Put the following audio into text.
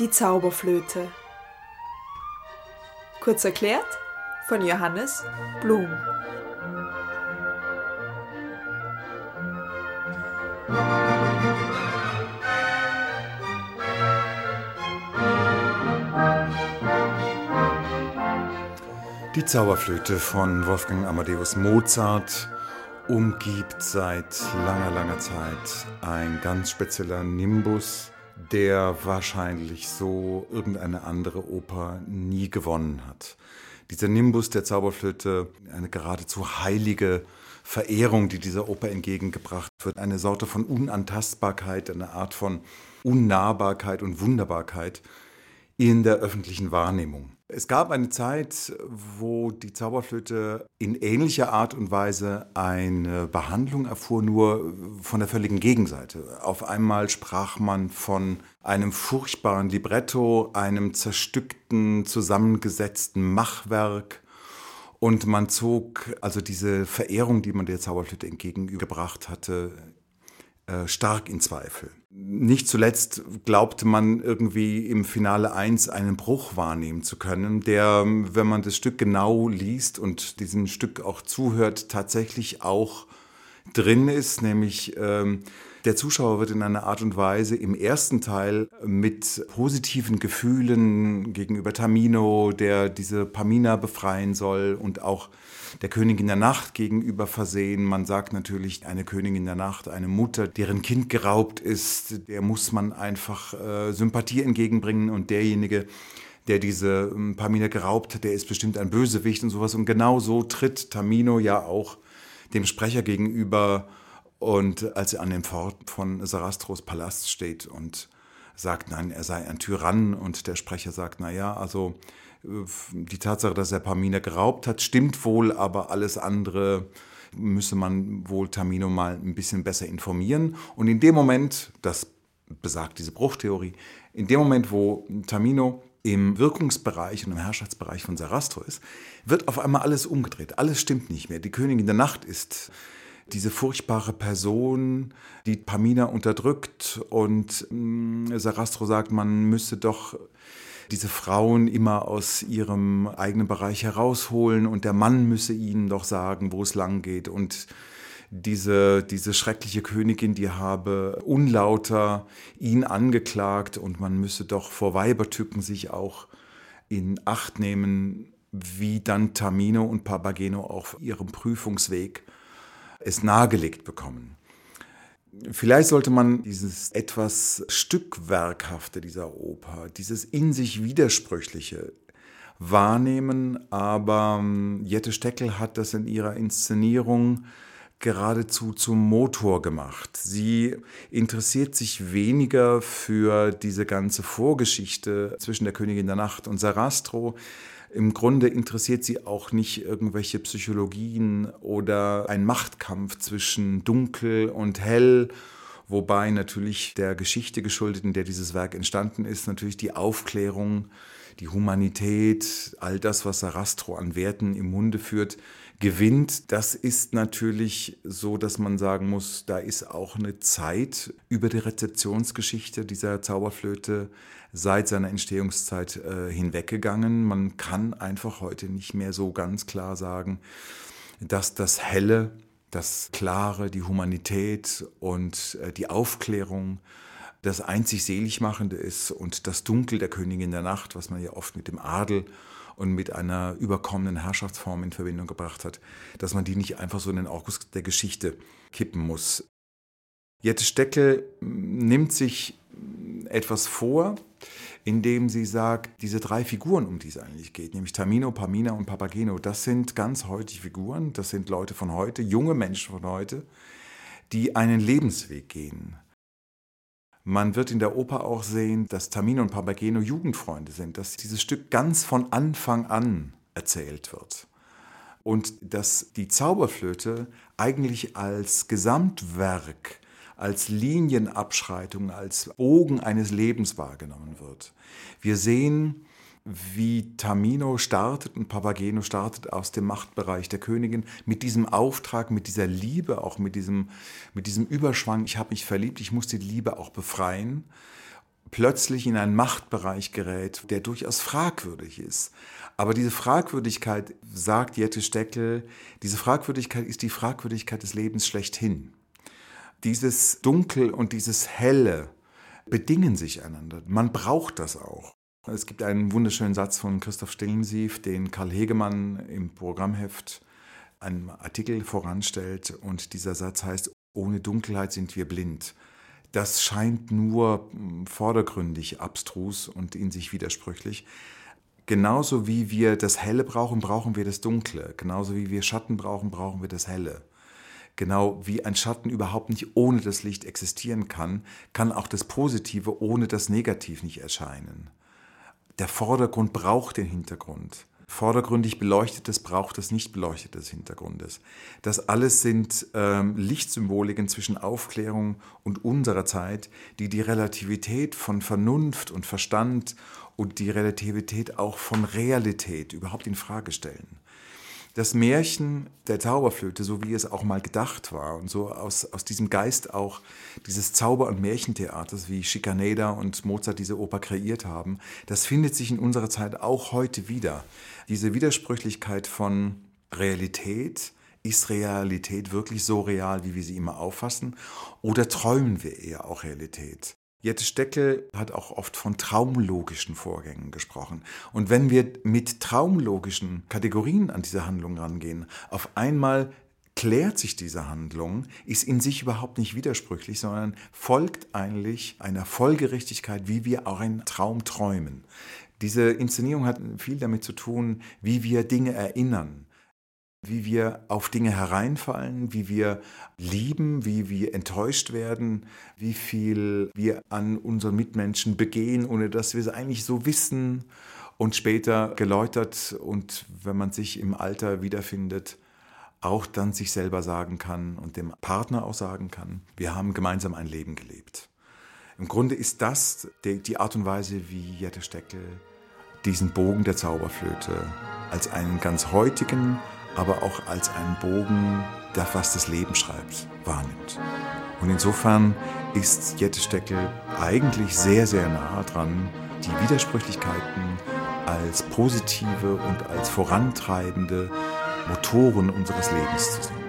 Die Zauberflöte. Kurz erklärt von Johannes Blum. Die Zauberflöte von Wolfgang Amadeus Mozart umgibt seit langer, langer Zeit ein ganz spezieller Nimbus, der wahrscheinlich so irgendeine andere Oper nie gewonnen hat. Dieser Nimbus der Zauberflöte, eine geradezu heilige Verehrung, die dieser Oper entgegengebracht wird, eine Sorte von Unantastbarkeit, eine Art von Unnahbarkeit und Wunderbarkeit in der öffentlichen Wahrnehmung. Es gab eine Zeit, wo die Zauberflöte in ähnlicher Art und Weise eine Behandlung erfuhr, nur von der völligen Gegenseite. Auf einmal sprach man von einem furchtbaren Libretto, einem zerstückten, zusammengesetzten Machwerk. Und man zog also diese Verehrung, die man der Zauberflöte entgegengebracht hatte, äh, stark in Zweifel. Nicht zuletzt glaubte man irgendwie im Finale 1 einen Bruch wahrnehmen zu können, der, wenn man das Stück genau liest und diesem Stück auch zuhört, tatsächlich auch drin ist, nämlich ähm, der Zuschauer wird in einer Art und Weise im ersten Teil mit positiven Gefühlen gegenüber Tamino, der diese Pamina befreien soll und auch der Königin der Nacht gegenüber versehen. Man sagt natürlich, eine Königin der Nacht, eine Mutter, deren Kind geraubt ist, der muss man einfach äh, Sympathie entgegenbringen und derjenige, der diese ähm, Pamina geraubt hat, der ist bestimmt ein Bösewicht und sowas. Und genau so tritt Tamino ja auch dem Sprecher gegenüber und als er an dem Pfort von Sarastros Palast steht und sagt, nein, er sei ein Tyrann und der Sprecher sagt, naja, also äh, die Tatsache, dass er Pamina geraubt hat, stimmt wohl, aber alles andere müsse man wohl Tamino mal ein bisschen besser informieren. Und in dem Moment, das besagt diese Bruchtheorie, in dem Moment, wo Tamino im Wirkungsbereich und im Herrschaftsbereich von Sarastro ist, wird auf einmal alles umgedreht. Alles stimmt nicht mehr. Die Königin der Nacht ist diese furchtbare Person, die Pamina unterdrückt und äh, Sarastro sagt, man müsse doch diese Frauen immer aus ihrem eigenen Bereich herausholen und der Mann müsse ihnen doch sagen, wo es lang geht. Und diese, diese schreckliche Königin, die habe unlauter ihn angeklagt und man müsse doch vor Weibertücken sich auch in Acht nehmen, wie dann Tamino und Papageno auf ihrem Prüfungsweg es nahegelegt bekommen. Vielleicht sollte man dieses etwas Stückwerkhafte dieser Oper, dieses in sich Widersprüchliche wahrnehmen, aber ähm, Jette Steckel hat das in ihrer Inszenierung geradezu zum Motor gemacht. Sie interessiert sich weniger für diese ganze Vorgeschichte zwischen der Königin der Nacht und Sarastro, im Grunde interessiert sie auch nicht irgendwelche Psychologien oder ein Machtkampf zwischen dunkel und hell, wobei natürlich der Geschichte geschuldet, in der dieses Werk entstanden ist, natürlich die Aufklärung, die Humanität, all das, was Sarastro an Werten im Munde führt, gewinnt. Das ist natürlich so, dass man sagen muss, da ist auch eine Zeit über die Rezeptionsgeschichte dieser Zauberflöte seit seiner Entstehungszeit äh, hinweggegangen. Man kann einfach heute nicht mehr so ganz klar sagen, dass das Helle, das Klare, die Humanität und äh, die Aufklärung das einzig Seligmachende ist und das Dunkel der Königin der Nacht, was man ja oft mit dem Adel und mit einer überkommenen Herrschaftsform in Verbindung gebracht hat, dass man die nicht einfach so in den August der Geschichte kippen muss. Jette Steckel nimmt sich etwas vor, indem sie sagt, diese drei Figuren, um die es eigentlich geht, nämlich Tamino, Pamina und Papageno, das sind ganz heutige Figuren, das sind Leute von heute, junge Menschen von heute, die einen Lebensweg gehen. Man wird in der Oper auch sehen, dass Tamino und Papageno Jugendfreunde sind, dass dieses Stück ganz von Anfang an erzählt wird. Und dass die Zauberflöte eigentlich als Gesamtwerk, als Linienabschreitung, als Bogen eines Lebens wahrgenommen wird. Wir sehen wie Tamino startet und Papageno startet aus dem Machtbereich der Königin mit diesem Auftrag, mit dieser Liebe, auch mit diesem, mit diesem Überschwang, ich habe mich verliebt, ich muss die Liebe auch befreien. plötzlich in einen Machtbereich gerät, der durchaus fragwürdig ist. Aber diese Fragwürdigkeit, sagt Jette Steckel, diese Fragwürdigkeit ist die Fragwürdigkeit des Lebens schlechthin. Dieses Dunkel und dieses Helle bedingen sich einander. Man braucht das auch. Es gibt einen wunderschönen Satz von Christoph Stillensief, den Karl Hegemann im Programmheft einen Artikel voranstellt und dieser Satz heißt, ohne Dunkelheit sind wir blind. Das scheint nur hm, vordergründig abstrus und in sich widersprüchlich. Genauso wie wir das Helle brauchen, brauchen wir das Dunkle. Genauso wie wir Schatten brauchen, brauchen wir das Helle. Genau wie ein Schatten überhaupt nicht ohne das Licht existieren kann, kann auch das Positive ohne das Negativ nicht erscheinen. Der Vordergrund braucht den Hintergrund vordergründig beleuchtetes braucht es nicht beleuchtetes Hintergrundes. Das alles sind ähm, Lichtsymboliken zwischen Aufklärung und unserer Zeit, die die Relativität von Vernunft und Verstand und die Relativität auch von Realität überhaupt in Frage stellen das Märchen der Zauberflöte, so wie es auch mal gedacht war und so aus, aus diesem Geist auch dieses Zauber- und Märchentheaters, wie Schikaneder und Mozart diese Oper kreiert haben, das findet sich in unserer Zeit auch heute wieder. Diese Widersprüchlichkeit von Realität, ist Realität wirklich so real, wie wir sie immer auffassen? Oder träumen wir eher auch Realität? Jette Steckel hat auch oft von traumlogischen Vorgängen gesprochen. Und wenn wir mit traumlogischen Kategorien an diese Handlung rangehen, auf einmal klärt sich diese Handlung, ist in sich überhaupt nicht widersprüchlich, sondern folgt eigentlich einer Folgerichtigkeit, wie wir auch einen Traum träumen. Diese Inszenierung hat viel damit zu tun, wie wir Dinge erinnern, wie wir auf Dinge hereinfallen, wie wir lieben, wie wir enttäuscht werden, wie viel wir an unseren Mitmenschen begehen, ohne dass wir es eigentlich so wissen und später geläutert und wenn man sich im Alter wiederfindet, auch dann sich selber sagen kann und dem Partner auch sagen kann, wir haben gemeinsam ein Leben gelebt. Im Grunde ist das die, Art und Weise, wie Jette Steckel diesen Bogen der Zauberflöte als einen ganz heutigen, aber auch als einen Bogen, der fast das Leben schreibt, wahrnimmt. Und insofern ist Jette Steckel eigentlich sehr, sehr nah dran, die Widersprüchlichkeiten als positive und als vorantreibende Motoren unseres Lebens zu sehen.